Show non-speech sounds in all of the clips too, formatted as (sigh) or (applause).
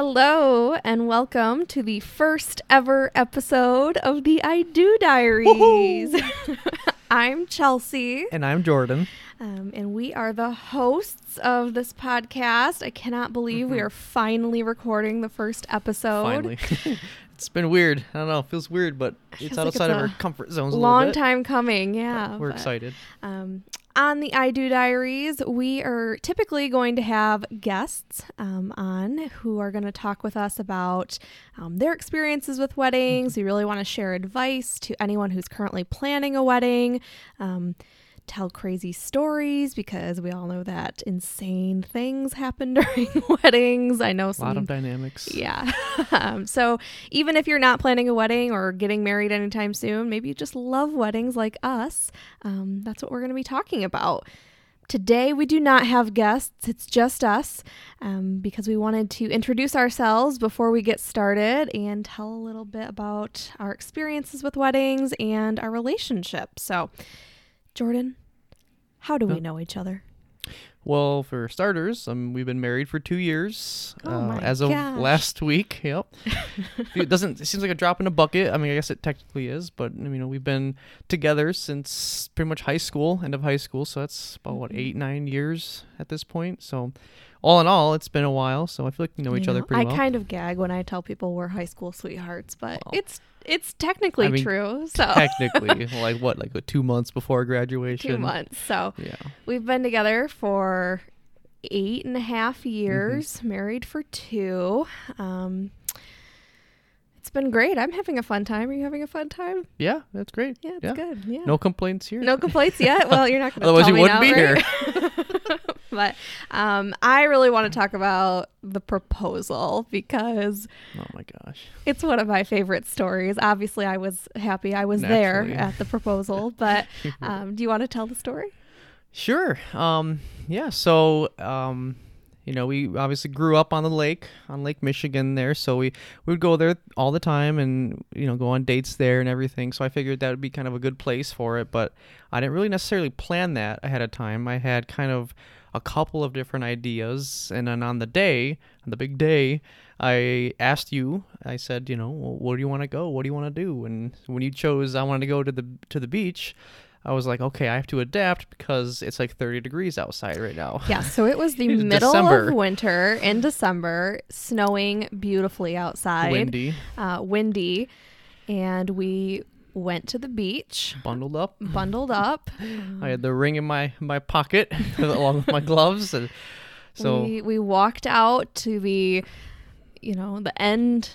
Hello, and welcome to the first ever episode of the I Do Diaries. (laughs) I'm Chelse, And I'm Jordan. um, and we are the hosts of this podcast. I cannot believe we Mhm. are finally recording the first episode. Finally. (laughs) it's been weird. I don't know. It feels weird, but it's like outside it's of our comfort zones a Long little bit. time coming, yeah. but We're but, excited. Um, on the I Do Diaries, we are typically going to have guests um, on who are going to talk with us about um, their experiences with weddings. We really want to share advice to anyone who's currently planning a wedding. Um, tell crazy stories because we all know that insane things happen (laughs) during (laughs) weddings. I know A some lot of dynamics. yeah. (laughs) um, so even if you're not planning a wedding or getting married anytime soon, maybe you just love weddings like us. Um, that's what we're going to be talking about. Today, we do not have guests, it's just us um, because we wanted to introduce ourselves before we get started and tell a little bit about our experiences with weddings and our relationship. So, Jordan, how do we know each other? Well, for starters, um, we've been married for two years. Oh uh, as of gosh. last week. (laughs) Yep. (laughs) it doesn't. It seems like a drop in a bucket. I mean, I guess it technically is, but you know, we've been together since pretty much high school, end of high school. So that's about what Mhm. eight, nine years at this point. So, all in all, it's been a while. So I feel like we know I each other know. pretty I well. I kind of gag when I tell people we're high school sweethearts, but Well, it's it's technically I mean, true. So Technically, (laughs) like what, like two months before graduation. two months. So Yeah. we've been together for eight and a half Mm-hmm. years, married for two. Um, it's been great. I'm having a fun time. Are you having a fun time? Yeah, that's great. Yeah, it's Yeah. good. Yeah. No complaints here. No complaints yet. Well, you're not (laughs) going to. Otherwise you wouldn't now, be right? (laughs) (laughs) but um, I really want to talk about the proposal because Oh my gosh. it's one of my favorite stories. Obviously, I was happy I was there at the proposal. But (laughs) um, do you want to tell the story? Sure. Um, yeah. So, um, you know, we obviously grew up on the lake, on Lake Michigan there. So we, we would go there all the time and, you know, go on dates there and everything. So I figured that would be kind of a good place for it. But I didn't really necessarily plan that ahead of time. I had kind of a couple of different ideas. And then on the day, on the big day, I asked you, I said, you know, well, where do you want to go? What do you want to do? And when you chose, I wanted to go to the, to the beach. I was like, okay, I have to adapt because it's like 30 degrees outside right now. Yeah, so it was (laughs) the middle December. of winter in December, snowing beautifully outside, Windy, Uh, windy, and we went to the beach, bundled up. bundled up. (laughs) I had the ring in my my pocket (laughs) along with my gloves, and so we we walked out to the, you know, the end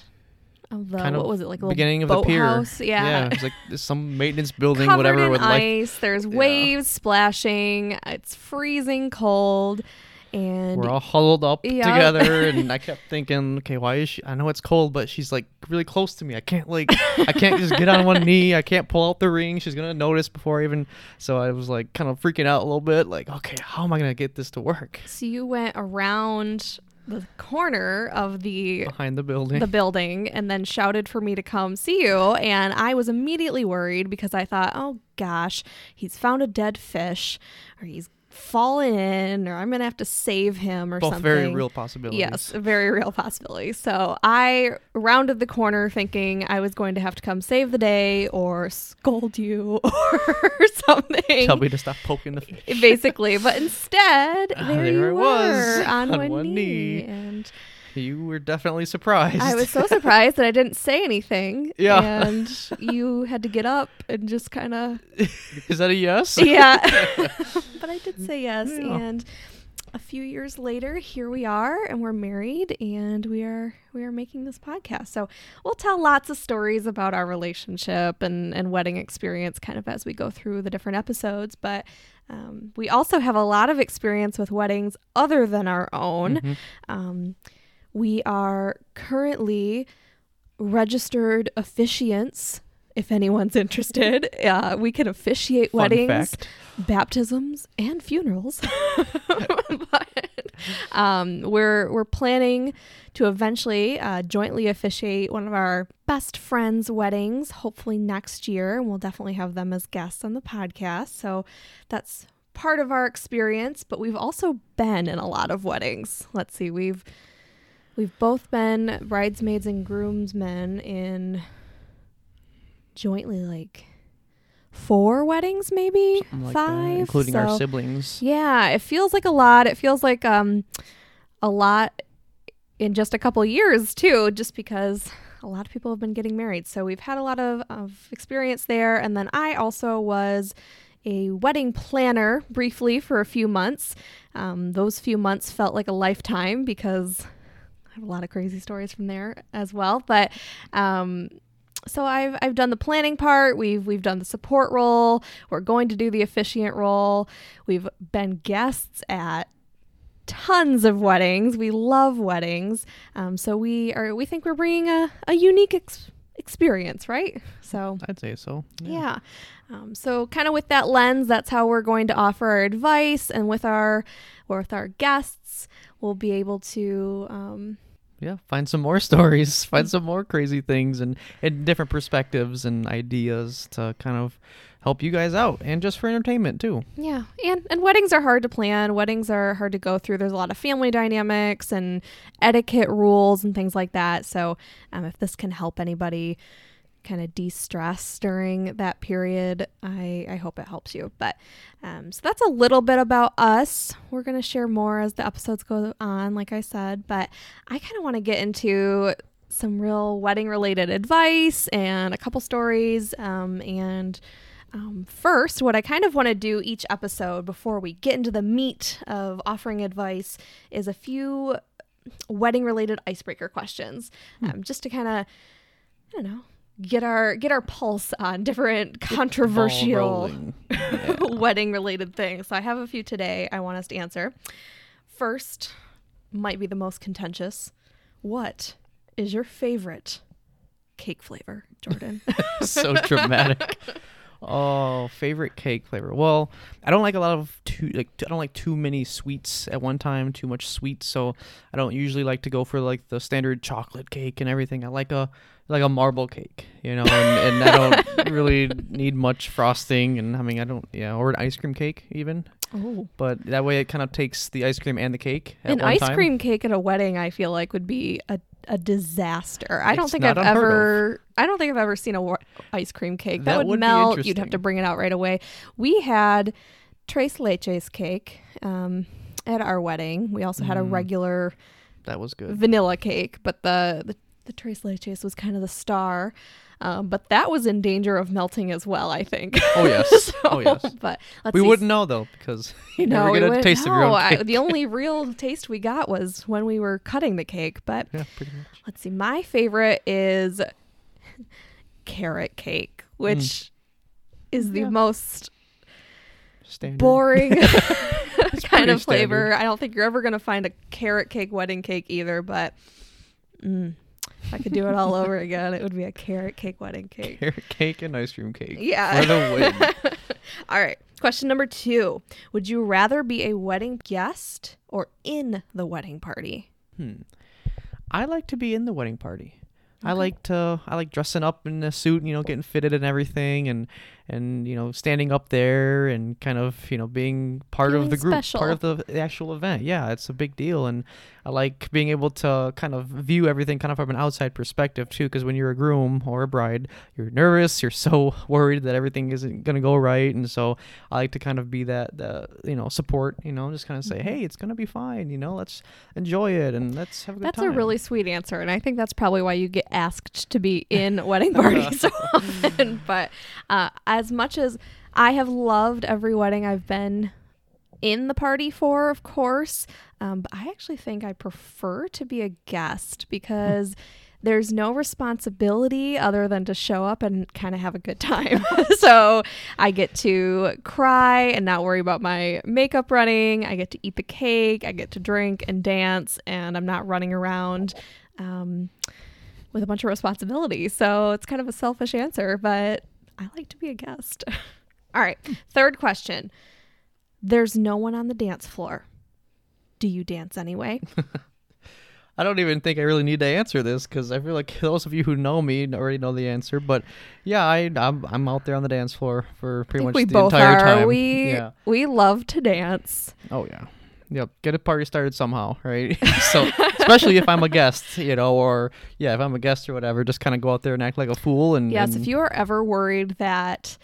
of the Kind of what was it like beginning of the pier. boathouse? Yeah. it was like (laughs) some maintenance building, Covered whatever. in with ice. There's Yeah. waves splashing. It's freezing cold, and We're all huddled up Yeah. together, (laughs) and I kept thinking, okay, why is she? I know it's cold, but she's like really close to me. I can't like, I can't just get on one (laughs) knee. I can't pull out the ring. She's gonna notice before I even. So I was like, kind of freaking out a little bit. Like, okay, how am I gonna get this to work so you went around the corner of the behind the building? the building and then shouted for me to come see you. And I was immediately worried because I thought, oh gosh, he's found a dead fish or he's fallen in or I'm going to have to save him or something. Both something. very real possibilities. Yes, very real possibility. So I rounded the corner thinking I was going to have to come save the day or scold you (laughs) or something. Tell me to stop poking the fish. Basically, but instead, (laughs) Ah, there, there you I were was, on, on one, one knee. knee. and You were definitely surprised. I was so (laughs) surprised that I didn't say anything. Yeah. And you had to get up and just kind of, Is that a yes? (laughs) yeah. (laughs) but I did say yes. Yeah. And a few years later, here we are and we're married and we are we are making this podcast. So we'll tell lots of stories about our relationship and, and wedding experience kind of as we go through the different episodes. But um, we also have a lot of experience with weddings other than our own. Mhm. Um, we are currently registered officiants. If anyone's (laughs) interested, uh, we can officiate Fun weddings, fact. baptisms, and funerals. (laughs) but um, we're we're planning to eventually uh, jointly officiate one of our best friends' weddings, hopefully next year, and we'll definitely have them as guests on the podcast. So that's part of our experience. But we've also been in a lot of weddings. Let's see, we've We've both been bridesmaids and groomsmen in jointly like four weddings, maybe like that, five, including our siblings. Yeah, it feels like a lot. It feels like um a lot in just a couple years too, just because a lot of people have been getting married. So we've had a lot of, of experience there. And then I also was a wedding planner briefly for a few months. Um, those few months felt like a lifetime because have a lot of crazy stories from there as well. But um, so I've I've done the planning part. We've we've done the support role. We're going to do the officiant role. We've been guests at tons of weddings. We love weddings. Um, so we are we think we're bringing a, a unique ex- experience, right? So I'd say so. yeah. Um, so kind of with that lens, that's how we're going to offer our advice, and with our with our guests, we'll be able to. Um, Yeah, find some more (laughs) stories, find some more crazy things and, and different perspectives and ideas to kind of help you guys out and just for entertainment too. Yeah, and and weddings are hard to plan. Weddings are hard to go through. There's a lot of family dynamics and etiquette rules and things like that. So, um, if this can help anybody kind of de-stress during that period, I I hope it helps you. But um, so that's a little bit about us. We're gonna share more as the episodes go on, like I said. But I kind of want to get into some real wedding related advice and a couple stories um, and um, first, what I kind of want to do each episode before we get into the meat of offering advice is a few wedding related icebreaker questions, um, just to kind of, I don't know, get our get our pulse on different controversial. (laughs) Yeah. wedding related things. So I have a few today I want us to answer. First, might be the most contentious. What is your favorite cake flavor, Jordan? (laughs) (laughs) so dramatic. Oh, favorite cake flavor. Well, I don't like a lot of too like I don't like too many sweets at one time, too much sweets. So I don't usually like to go for like the standard chocolate cake and everything. I like a like a marble cake, you know, and, and I don't (laughs) really need much frosting. And I mean, I don't yeah, or an ice cream cake even. oh. But that way, it kind of takes the ice cream and the cake at An ice time. cream cake at a wedding, I feel like would be a, a disaster. I don't think I've unheard of. ever I don't think I've ever seen a wa- ice cream cake that, That would, would melt. You'd have to bring it out right away. We had tres leches cake um, at our wedding. We also had a Mm. regular That was good. vanilla cake, but the the, the tres leches was kind of the star. Um, but that was in danger of melting as well. I think. Oh yes. (laughs) oh yes. But let's We see. wouldn't know though because (laughs) you No, never we get a wouldn't taste of your know. own I- cake. the only (laughs) real taste we got was when we were cutting the cake. But yeah, pretty much. let's see. My favorite is carrot cake, which is the Yeah. most Standard. boring kind pretty of flavor. standard. I don't think you're ever going to find a carrot cake wedding cake either. But mm, if I could do it all over again, it would be a carrot cake wedding (laughs) cake. Carrot cake and ice cream cake. Yeah. For the win. (laughs) All right. Question number two Would you rather be a wedding guest or in the wedding party? Hmm. I like to be in the wedding party. I like to I like dressing up in a suit, you know, getting fitted and everything and and you know, standing up there and kind of, you know, being part Feeling of the group, special. part of the, the actual event. Yeah, it's a big deal and I like being able to kind of view everything kind of from an outside perspective too because when you're a groom or a bride, you're nervous, you're so (laughs) worried that everything isn't going to go right and so I like to kind of be that the, you know, support, you know, just kind of say, Mhm. "Hey, it's going to be fine, you know, let's enjoy it and let's have a good That's time." That's a really sweet answer. And I think that's probably why you get asked to be in wedding (laughs) parties so (laughs) often. But uh, as much as I have loved every wedding I've been in the party for, of course, um, but I actually think I prefer to be a guest because. There's no responsibility other than to show up and kind of have a good time. (laughs) so I get to cry and not worry about my makeup running. I get to eat the cake. I get to drink and dance, and I'm not running around um, with a bunch of responsibilities. So it's kind of a selfish answer, but I like to be a guest. (laughs) All right. Third question There's no one on the dance floor. Do you dance anyway? (laughs) I don't even think I really need to answer this because I feel like (laughs) those of you who know me already know the answer. But yeah, I I'm, I'm out there on the dance floor for pretty much the both entire are. time. We yeah. we love to dance. Oh yeah. Yep. Get a party started somehow, right? (laughs) (laughs) so, especially if I'm a guest, you know, or yeah, if I'm a guest or whatever, just kind of go out there and act like a fool. And Yes, and if you are ever worried that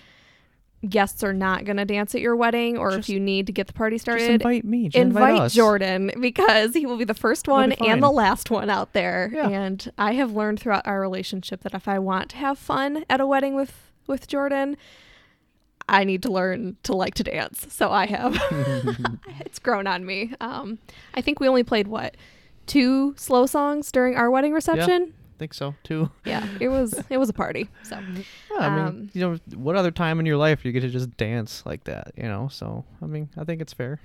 guests are not going to dance at your wedding or Just- if you need to get the party just started, invite me, invite, invite. Jordan because he will be the first one and the last one out there. Yeah. And I have learned throughout our relationship that if I want to have fun at a wedding with with Jordan, I need to learn to like to dance. So I have. (laughs) (laughs) it's grown on me. Um, I think we only played what two slow songs during our wedding reception. I think so too. Yeah, it was (laughs) it was a party. So Yeah, I mean, Um, you know, what other time in your life you get to just dance like that? You know, so I mean, I think it's fair.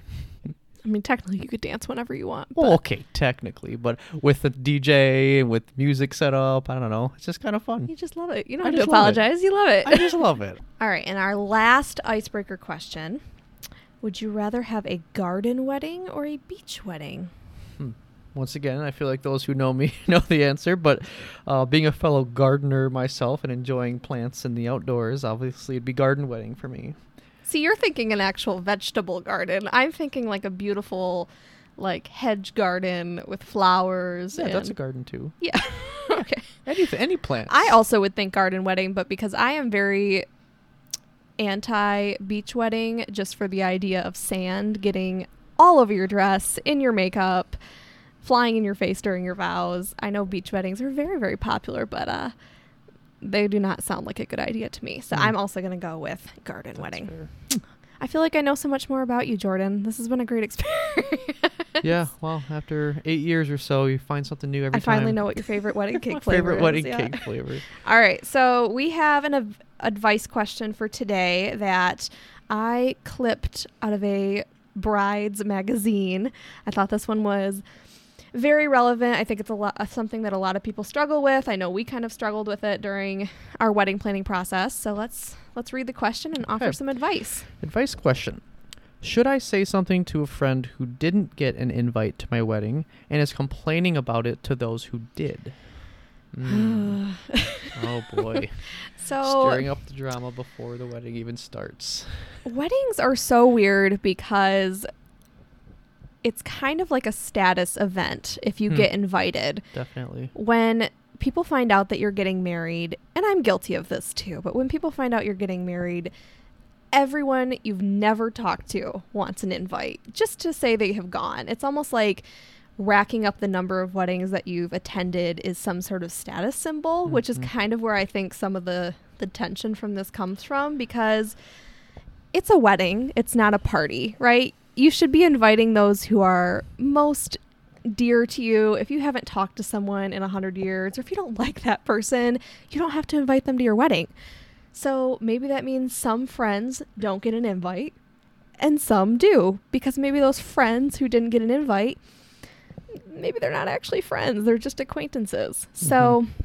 I mean, technically, you could dance whenever you want. Well, okay, technically, but with the DJ and with music set up, I don't know. It's just kind of fun. You just love it. You don't I have to just love it. apologize. You love it. I just love it. (laughs) All right, and our last icebreaker question: Would you rather have a garden wedding or a beach wedding? Once again, I feel like those who know me (laughs) know the answer, but uh, being a fellow gardener myself and enjoying plants in the outdoors, obviously it'd be garden wedding for me. See, you're thinking an actual vegetable garden. I'm thinking like a beautiful, like hedge garden with flowers. Yeah, that's a garden too. yeah. (laughs) okay. Any any plants. I also would think garden wedding, but because I am very anti beach wedding, just for the idea of sand getting all over your dress, in your makeup, flying in your face during your vows. I know beach weddings are very, very popular, but uh, they do not sound like a good idea to me. So Hmm. I'm also going to go with garden That's wedding. fair. I feel like I know so much more about you, Jordan. This has been a great (laughs) experience. yeah, well, after eight years or so, you find something new every time. I finally know what your favorite wedding (laughs) cake flavor favorite is. wedding yeah. cake flavor. (laughs) All right, so we have an av- advice question for today that I clipped out of a bride's magazine. I thought this one was very relevant. I think it's a lot something that a lot of people struggle with. I know we kind of struggled with it during our wedding planning process. So let's let's read the question and offer some advice. Advice question. Should I say something to a friend who didn't get an invite to my wedding and is complaining about it to those who did? Mm. (sighs) oh boy. (laughs) so Stirring up the drama before the wedding even starts. Weddings are so weird because it's kind of like a status event if you Hmm. get invited. Definitely. When people find out that you're getting married, and I'm guilty of this too, but when people find out you're getting married, everyone you've never talked to wants an invite just to say they have gone. It's almost like racking up the number of weddings that you've attended is some sort of status symbol, which is Mhm. kind of where I think some of the the tension from this comes from because it's a wedding, it's not a party, right? You should be inviting those who are most dear to you. If you haven't talked to someone in a hundred years, or if you don't like that person, you don't have to invite them to your wedding. So maybe that means some friends don't get an invite and some do because maybe those friends who didn't get an invite maybe they're not actually friends they're just acquaintances so mm-hmm.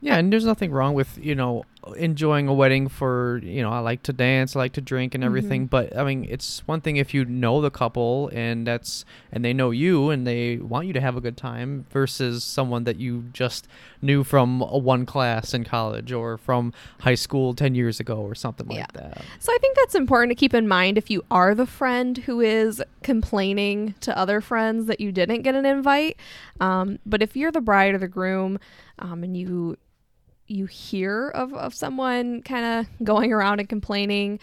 Yeah, and there's nothing wrong with, you know, enjoying a wedding for, you know, I like to dance, I like to drink and everything, Mhm. but I mean, it's one thing if you know the couple and that's and they know you and they want you to have a good time versus someone that you just knew from a one class in college or from high school 10 years ago or something Yeah. like that. So I think that's important to keep in mind if you are the friend who is complaining to other friends that you didn't get an invite. Um, but if you're the bride or the groom um, and you you hear of, of someone kind of going around and complaining,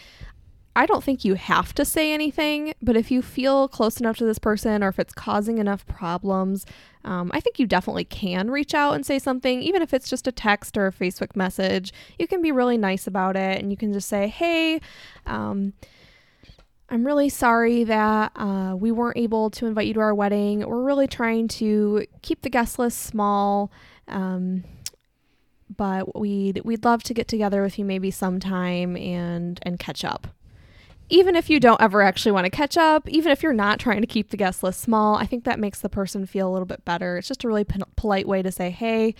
I don't think you have to say anything. But if you feel close enough to this person or if it's causing enough problems, um, I think you definitely can reach out and say something, even if it's just a text or a Facebook message. You can be really nice about it and you can just say, hey, um, I'm really sorry that uh, we weren't able to invite you to our wedding. We're really trying to keep the guest list small. Um, but we'd we'd love to get together with you maybe sometime and and catch up. Even if you don't ever actually want to catch up, even if you're not trying to keep the guest list small, I think that makes the person feel a little bit better. It's just a really pol- polite way to say, "Hey,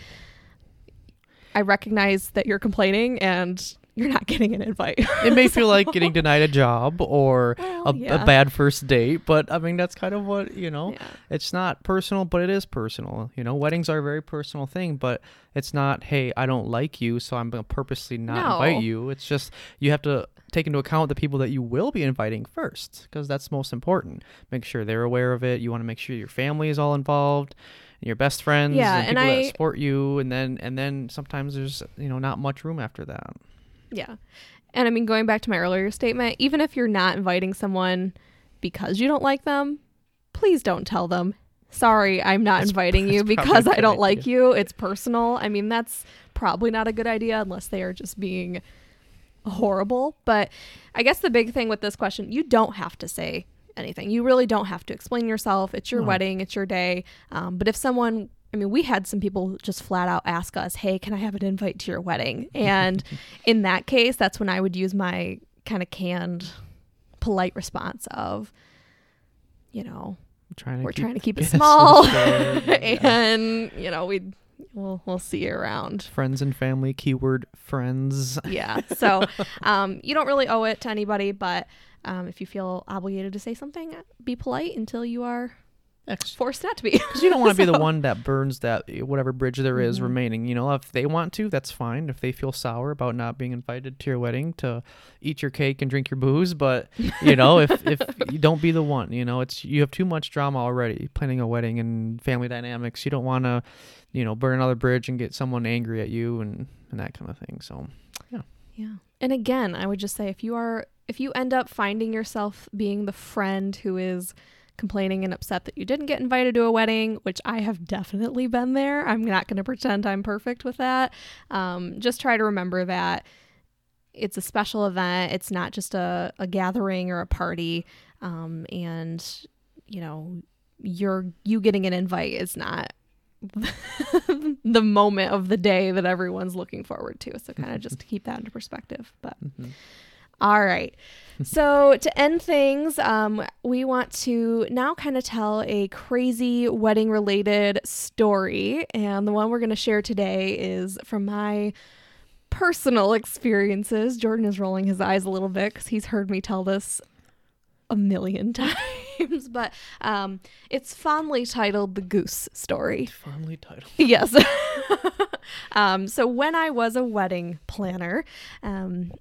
I recognize that you're complaining and you're not getting an invite. It may feel like (laughs) getting denied a job or Well, a, yeah. a bad first date, but I mean that's kind of what you know. Yeah. It's not personal, but it is personal. You know, weddings are a very personal thing, but it's not. Hey, I don't like you, so I'm gonna purposely not No. invite you. It's just you have to take into account the people that you will be inviting first, because that's most important. Make sure they're aware of it. You want to make sure your family is all involved. and Your best friends, Yeah, and and people I- that support you, and then and then sometimes there's you know not much room after that. Yeah. And I mean, going back to my earlier statement, even if you're not inviting someone because you don't like them, please don't tell them, sorry, I'm not That's- inviting (laughs) you that's probably because I don't like you. It's personal. I mean, that's probably not a good idea unless they are just being horrible. But I guess the big thing with this question, you don't have to say anything. You really don't have to explain yourself. It's your No. wedding, it's your day. Um, but if someone, I mean, we had some people just flat out ask us, hey, can I have an invite to your wedding? And (laughs) in that case, that's when I would use my kind of canned, polite response of, you know, trying to we're keep trying to keep it small, (laughs) separate, yeah. and you know, we we'll we'll see you around. friends and family keyword friends Yeah. So (laughs) um, you don't really owe it to anybody, but um, if you feel obligated to say something, be polite until you are forced not to be. (laughs) because you don't want to be the one that burns that whatever bridge there is Mhm. remaining you know if they want to that's fine if they feel sour about not being invited to your wedding to eat your cake and drink your booze but (laughs) you know if if you don't be the one you know it's you have too much drama already planning a wedding and family dynamics you don't want to you know burn another bridge and get someone angry at you and and that kind of thing so yeah. Yeah. And again, I would just say if you are if you end up finding yourself being the friend who is complaining and upset that you didn't get invited to a wedding, which I have definitely been there. I'm not going to pretend I'm perfect with that. Um, just try to remember that it's a special event. It's not just a, a gathering or a party. Um, and you know, you're you getting an invite is not (laughs) the moment of the day that everyone's looking forward to. So kind of just to keep that into perspective. But mhm. all right. (laughs) So to end things, um, we want to now kind of tell a crazy wedding related story. And the one we're going to share today is from my personal experiences. Jordan is rolling his eyes a little bit because he's heard me tell this a million (laughs) times. But um, it's fondly titled The Goose Story. fondly titled (laughs) Yes. um, so when I was a wedding planner, um,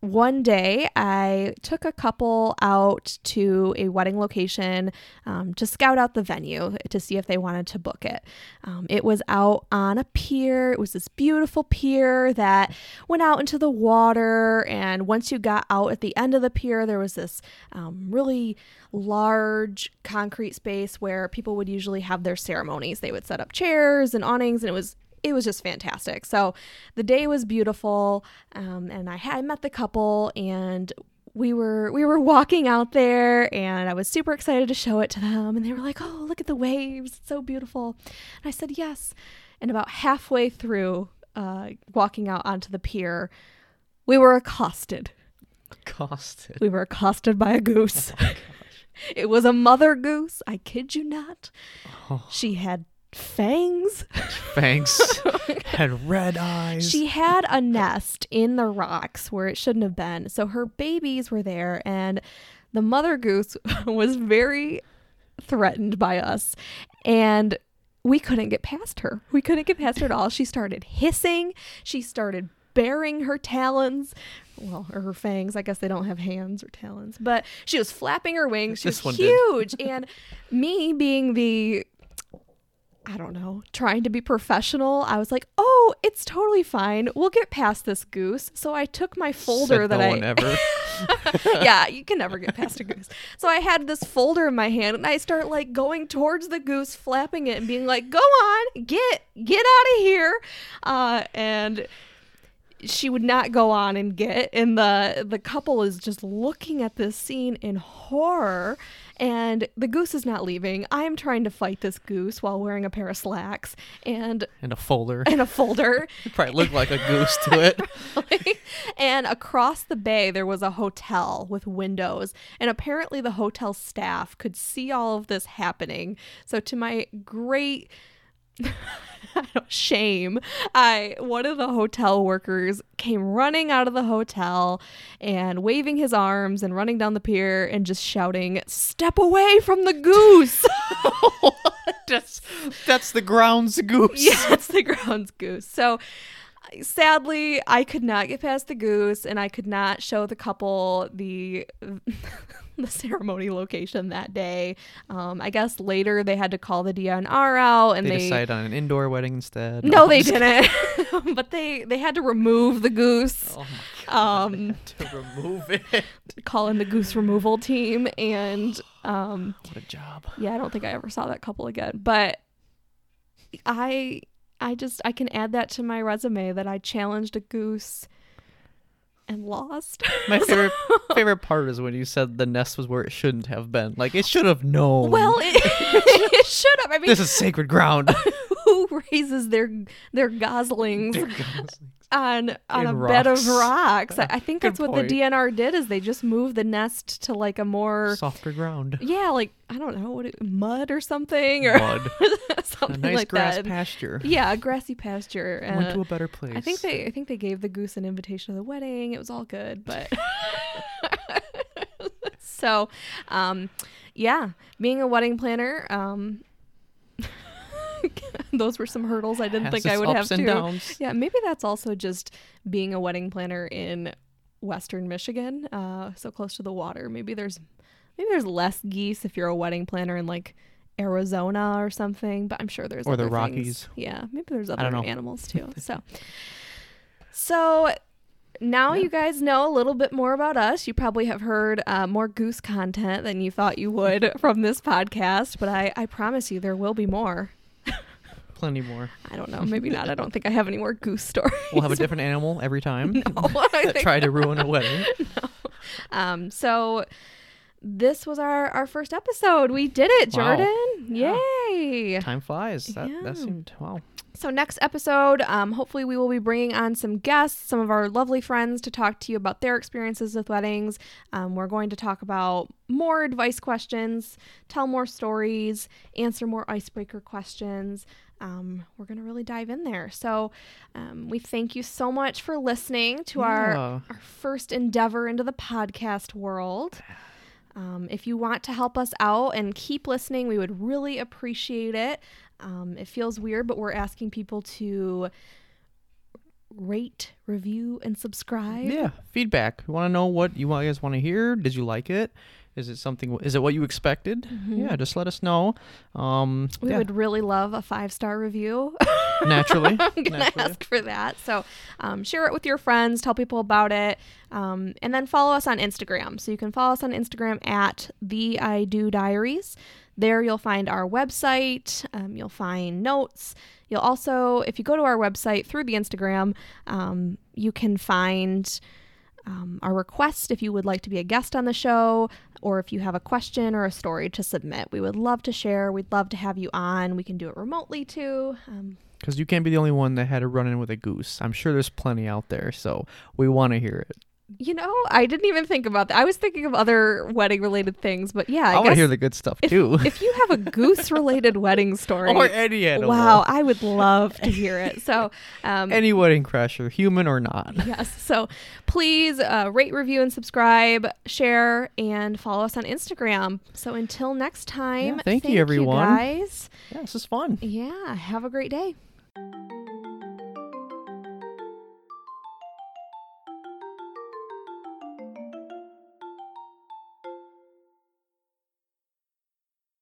one day I took a couple out to a wedding location um, to scout out the venue to see if they wanted to book it. Um, it was out on a pier. It was this beautiful pier that went out into the water. And once you got out at the end of the pier, there was this um, really large concrete space where people would usually have their ceremonies. They would set up chairs and awnings, and it was it was just fantastic. So the day was beautiful, um, and I had I met the couple, and we were we were walking out there, and I was super excited to show it to them, and they were like, "Oh, look at the waves! It's so beautiful." And I said, "Yes." And about halfway through uh, walking out onto the pier, we were accosted. Accosted. We were accosted by a goose. (laughs) it was a mother goose. I kid you not. oh, She had fangs. Fangs. (laughs) had red eyes She had a nest in the rocks where it shouldn't have been. So her babies were there, and the mother goose (laughs) was very threatened by us. And we couldn't get past her. We couldn't get past her at all. She started hissing. She started baring her talons. Well, or her fangs. I guess they don't have hands or talons. But she was flapping her wings. She This was huge. and me being the I don't know, trying to be professional, I was like, "Oh, it's totally fine. We'll get past this goose." So I took my folder Said that no I one ever (laughs) yeah, you can never get past a goose. So I had this folder in my hand and I start like going towards the goose, flapping it and being like, "Go on, get get out of here." Uh, and she would not go on and get and the the couple is just looking at this scene in horror and the goose is not leaving. I am trying to fight this goose while wearing a pair of slacks and and a folder. and a folder. (laughs) probably looked like a goose to it. And across the bay there was a hotel with windows. And apparently the hotel staff could see all of this happening. So to my great (laughs) shame. I one of the hotel workers came running out of the hotel and waving his arms and running down the pier and just shouting, "Step away from the goose!" (laughs) (laughs) that's that's the grounds goose. yeah, it's the grounds goose. So sadly, I could not get past the goose, and I could not show the couple the (laughs) the ceremony location that day. Um, I guess later they had to call the DNR out, and They, they, decided on an indoor wedding instead. no, they (laughs) didn't. (laughs) but they they had to remove the goose. Oh my god. Um, to remove it. call in the goose removal team, and um, What a job. yeah, I don't think I ever saw that couple again. But I I just I can add that to my resume that I challenged a goose and lost. My (laughs) favorite favorite part is when you said the nest was where it shouldn't have been. Like it should have known. well, it, (laughs) it should have. I mean, this is sacred ground. (laughs) who raises their their goslings on on In a bed of rocks. I, I think Good that's what point. the DNR did is they just moved the nest to like a more Softer ground. yeah, like I don't know what it, mud or something or Mud. (laughs) A something nice like grass that. pasture. Yeah, a grassy pasture. Went uh, to a better place. I think they I think they gave the goose an invitation to the wedding. It was all good, but (laughs) so um yeah, being a wedding planner, um (laughs) those were some hurdles I didn't think I would have to. downs. Yeah, maybe that's also just being a wedding planner in western Michigan, uh so close to the water. Maybe there's maybe there's less geese if you're a wedding planner in like Arizona or something, but I'm sure there's Or the other things. Rockies. Yeah, maybe there's other animals too. (laughs) So, so now Yeah. you guys know a little bit more about us. You probably have heard uh, more goose content than you thought you would (laughs) from this podcast, but I, I promise you there will be more. Plenty more. I don't know, maybe not. I don't think I have any more goose (laughs) stories. We'll have a different animal every time (laughs) No, (laughs) I that think try to ruin a wedding. Um, so this was our our first episode. We did it, Wow. Jordan! Yeah. Yay! Time flies. That Yeah. that seemed wow. So next episode, um, hopefully we will be bringing on some guests, some of our lovely friends, to talk to you about their experiences with weddings. Um, we're going to talk about more advice questions, tell more stories, answer more icebreaker questions. Um, we're going to really dive in there. So um, we thank you so much for listening to our Yeah. our first endeavor into the podcast world. Um, if you want to help us out and keep listening, we would really appreciate it. Um, it feels weird, but we're asking people to rate, review, and subscribe. Yeah, feedback. We want to know what you guys want to hear. Did you like it? Is it something? Is it what you expected? Yeah, just let us know. Um, We yeah, would really love a five star review. (laughs) naturally. I'm gonna naturally. ask for that. So um, share it with your friends, tell people about it, um, and then follow us on Instagram. So you can follow us on Instagram at the I Do Diaries. There you'll find our website. Um, you'll find notes. You'll also, if you go to our website through the Instagram, um, you can find um, our request if you would like to be a guest on the show or if you have a question or a story to submit. We would love to share. We'd love to have you on. We can do it remotely too. Um, Because you can't be the only one that had a run in with a goose. I'm sure there's plenty out there, so we want to hear it. You know, I didn't even think about that. I was thinking of other wedding related things, but yeah, I, I, want to hear the good stuff if, too. if you have a goose related (laughs) wedding story, or any animal. wow, I would love to hear it. So, um, Any wedding crasher, human or not. (laughs) yes, so please uh, rate, review, and subscribe, share, and follow us on Instagram. So until next time, Yeah, thank you, everyone. guys. Yeah, this is fun. Yeah, have a great day.